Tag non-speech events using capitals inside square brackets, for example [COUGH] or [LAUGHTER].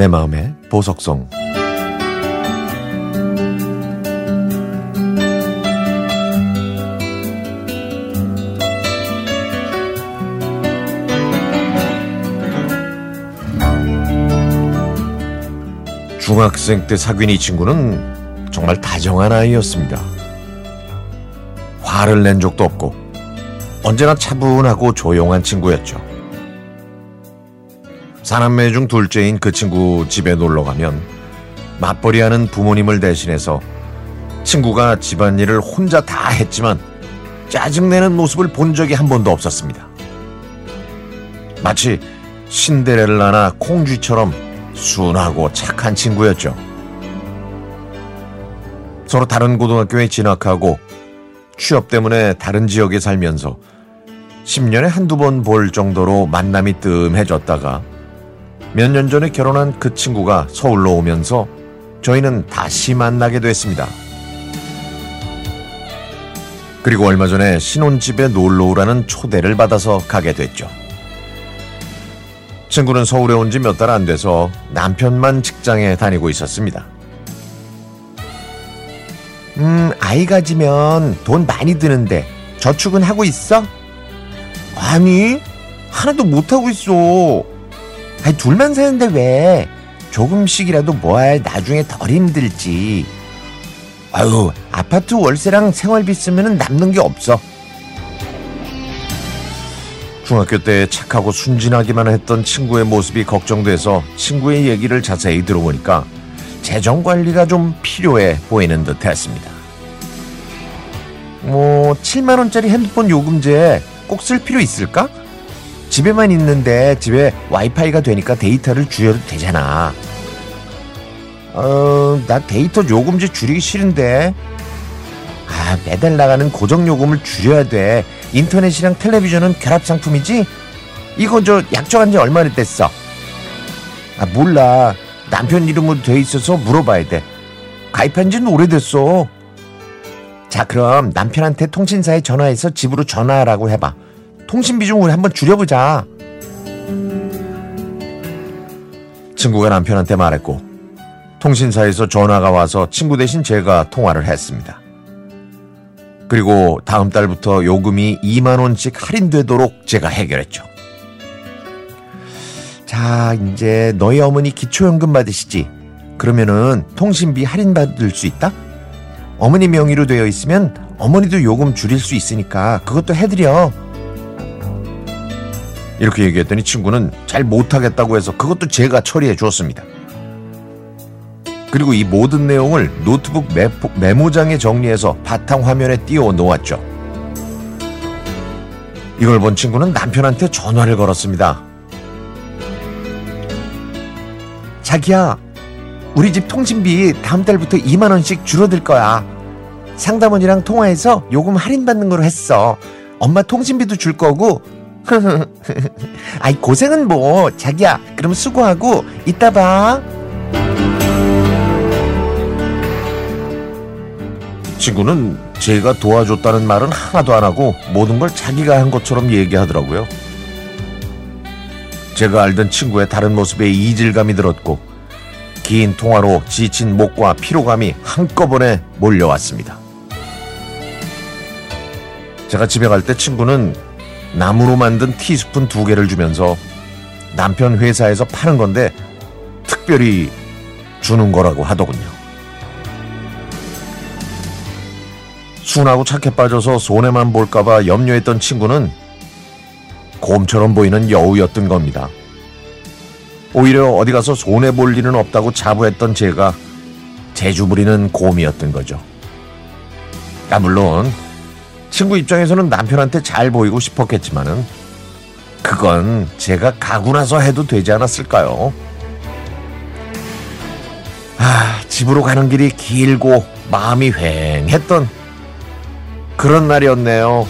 내 마음의 보석성 중학생 때 사귄 이 친구는 정말 다정한 아이였습니다. 화를 낸 적도 없고 언제나 차분하고 조용한 친구였죠. 사남매 중 둘째인 그 친구 집에 놀러 가면 맞벌이하는 부모님을 대신해서 친구가 집안일을 혼자 다 했지만 짜증내는 모습을 본 적이 한 번도 없었습니다. 마치 신데렐라나 콩쥐처럼 순하고 착한 친구였죠. 서로 다른 고등학교에 진학하고 취업 때문에 다른 지역에 살면서 10년에 한두 번 볼 정도로 만남이 뜸해졌다가 몇 년 전에 결혼한 그 친구가 서울로 오면서 저희는 다시 만나게 됐습니다. 그리고 얼마 전에 신혼집에 놀러 오라는 초대를 받아서 가게 됐죠. 친구는 서울에 온 지 몇 달 안 돼서 남편만 직장에 다니고 있었습니다. 음, 아이 가지면 돈 많이 드는데 저축은 하고 있어? 아니, 하나도 못 하고 있어. 아니, 둘만 사는데 왜? 조금씩이라도 모아야 나중에 덜 힘들지. 아유, 아파트 월세랑 생활비 쓰면 남는 게 없어. 중학교 때 착하고 순진하기만 했던 친구의 모습이 걱정돼서 친구의 얘기를 자세히 들어보니까 재정 관리가 좀 필요해 보이는 듯 했습니다. 뭐, 7만 원짜리 핸드폰 요금제 꼭 쓸 필요 있을까? 집에만 있는데 집에 와이파이가 되니까 데이터를 줄여도 되잖아. 어, 나 데이터 요금제 줄이기 싫은데. 아, 매달 나가는 고정 요금을 줄여야 돼. 인터넷이랑 텔레비전은 결합 상품이지? 이거 저 약정한 지 얼마나 됐어? 아, 몰라. 남편 이름으로 돼 있어서 물어봐야 돼. 가입한 지는 오래됐어. 자, 그럼 남편한테 통신사에 전화해서 집으로 전화하라고 해봐. 통신비 좀 우리 한번 줄여보자. 친구가 남편한테 말했고, 통신사에서 전화가 와서 친구 대신 제가 통화를 했습니다. 그리고 다음 달부터 요금이 2만 원씩 할인되도록 제가 해결했죠. 자, 이제 너희 어머니 기초연금 받으시지? 그러면은 통신비 할인 받을 수 있다? 어머니 명의로 되어 있으면 어머니도 요금 줄일 수 있으니까 그것도 해드려. 이렇게 얘기했더니 친구는 잘 못하겠다고 해서 그것도 제가 처리해 주었습니다. 그리고 이 모든 내용을 노트북 메모 장에 정리해서 바탕 화면에 띄워 놓았죠. 이걸 본 친구는 남편한테 전화를 걸었습니다. 자기야, 우리 집 통신비 다음 달부터 2만 원씩 줄어들 거야. 상담원이랑 통화해서 요금 할인 받는 걸로 했어. 엄마 통신비도 줄 거고. [LAUGHS] 아이, 고생은 뭐. 자기야, 그럼 수고하고, 이따 봐. 친구는 제가 도와줬다는 말은 하나도 안 하고 모든 걸 자기가 한 것처럼 얘기하더라고요. 제가 알던 친구의 다른 모습에 이질감이 들었고 긴 통화로 지친 목과 피로감이 한꺼번에 몰려왔습니다. 제가 집에 갈 때 친구는 나무로 만든 티스푼 두 개를 주면서 남편 회사에서 파는 건데 특별히 주는 거라고 하더군요. 순하고 착해 빠져서 손해만 볼까봐 염려했던 친구는 곰처럼 보이는 여우였던 겁니다. 오히려 어디 가서 손해 볼 일은 없다고 자부했던 제가 재주 부리는 곰이었던 거죠. 아, 물론 친구 입장에서는 남편한테 잘 보이고 싶었겠지만은 그건 제가 가고 나서 해도 되지 않았을까요? 아, 집으로 가는 길이 길고 마음이 휑했던 그런 날이었네요.